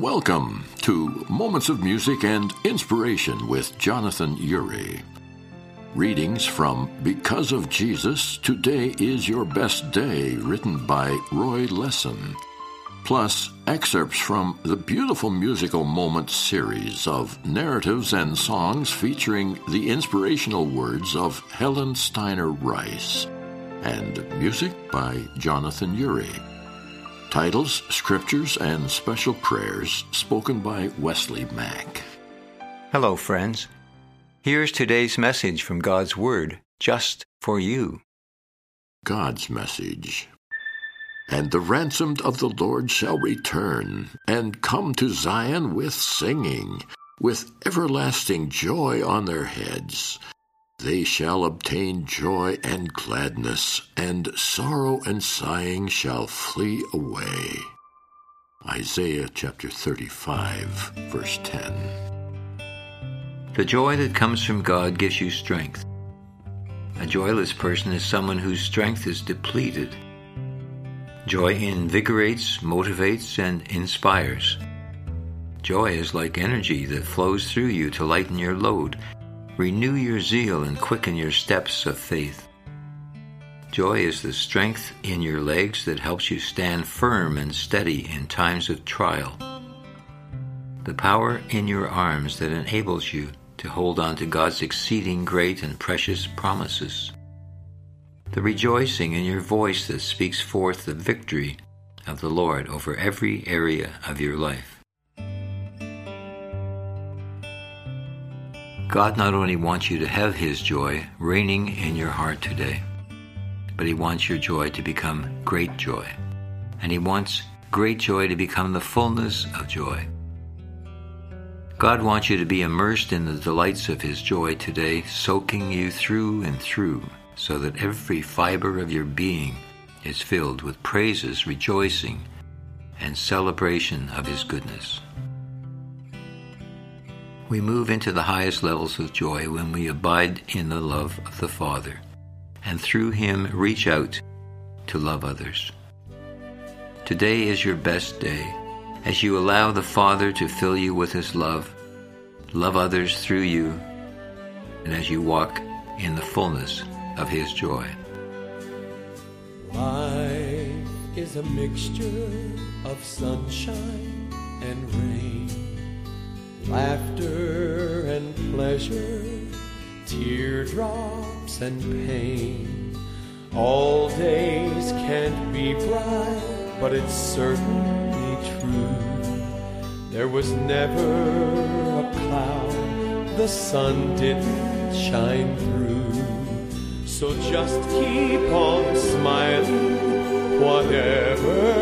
Welcome to Moments of Music and Inspiration with Jonathan Uri. Readings from Because of Jesus, Today is Your Best Day, written by Roy Lessin. Plus, excerpts from the Beautiful Musical Moments series of narratives and songs featuring the inspirational words of Helen Steiner Rice, and music by Jonathan Uri. Titles, scriptures, and special prayers spoken by Wesley Mack. Hello, friends. Here's today's message from God's Word, just for you. God's message. And the ransomed of the Lord shall return, and come to Zion with singing, with everlasting joy on their heads. They shall obtain joy and gladness, and sorrow and sighing shall flee away. Isaiah chapter 35, verse 10. The joy that comes from God gives you strength. A joyless person is someone whose strength is depleted. Joy invigorates, motivates, and inspires. Joy is like energy that flows through you to lighten your load Renew your zeal and quicken your steps of faith. Joy is the strength in your legs that helps you stand firm and steady in times of trial. The power in your arms that enables you to hold on to God's exceeding great and precious promises. The rejoicing in your voice that speaks forth the victory of the Lord over every area of your life. God not only wants you to have His joy reigning in your heart today, but He wants your joy to become great joy. And He wants great joy to become the fullness of joy. God wants you to be immersed in the delights of His joy today, soaking you through and through, so that every fiber of your being is filled with praises, rejoicing, and celebration of His goodness. We move into the highest levels of joy when we abide in the love of the Father, and through Him reach out to love others. Today is your best day as you allow the Father to fill you with His love, love others through you, and as you walk in the fullness of His joy. Life is a mixture of sunshine and rain laughter and pleasure, teardrops and pain. All days can't be bright, but it's certainly true. There was never a cloud the sun didn't shine through. So just keep on smiling, whatever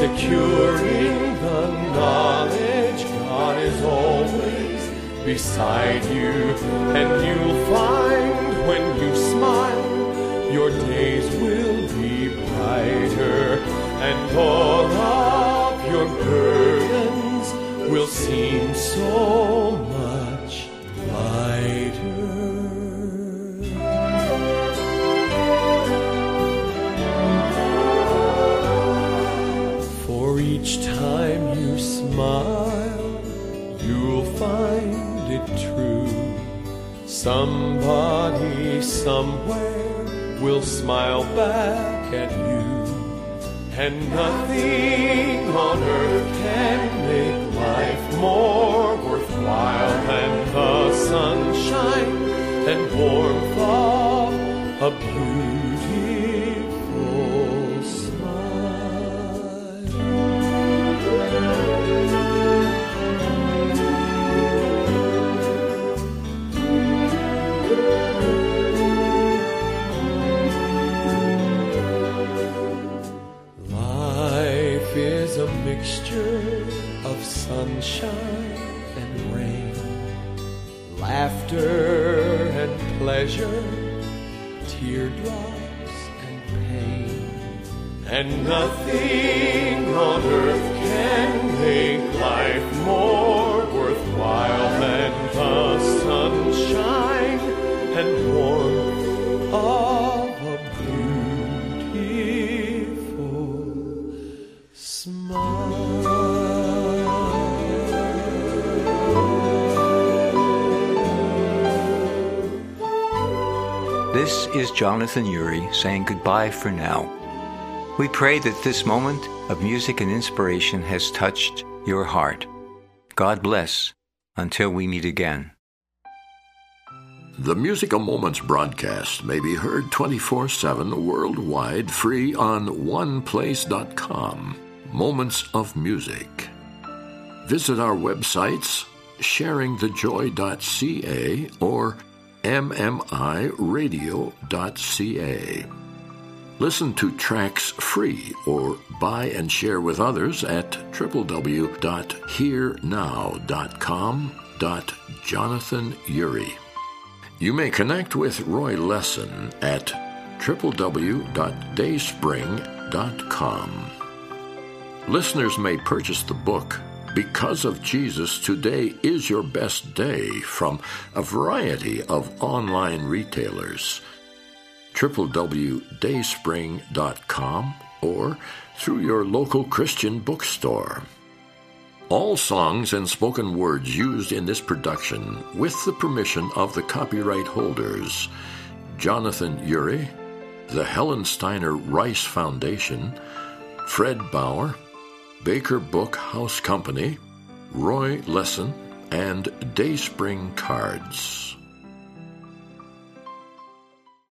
securing the knowledge God is always beside you, and you'll find when you smile, your days will be brighter, and all of your burdens each time you smile, you'll find it true. Somebody somewhere will smile back at you. And nothing on earth can make life more worthwhile than the sunshine and warmth of a beautiful laughter and pleasure, teardrops and pain. And nothing on earth can make life more worthwhile than the sunshine and warmth of a beautiful This is Jonathan Uri saying goodbye for now. We pray that this moment of music and inspiration has touched your heart. God bless until we meet again. The Musical Moments broadcast may be heard 24 7 worldwide free on oneplace.com. Moments of Music. Visit our websites sharingthejoy.ca or mmiradio.ca. Listen to tracks free or buy and share with others at www.hearnow.com. Uri. You may connect with Roy Lessin at www.dayspring.com. Listeners may purchase the book Because of Jesus Today is Your Best Day from a variety of online retailers www.dayspring.com or through your local Christian bookstore. All songs and spoken words used in this production, with the permission of the copyright holders, Jonathan Uri, the Helen Steiner Rice Foundation, Fred Bauer, Baker Book House Company, Roy Lessin, and Dayspring Cards.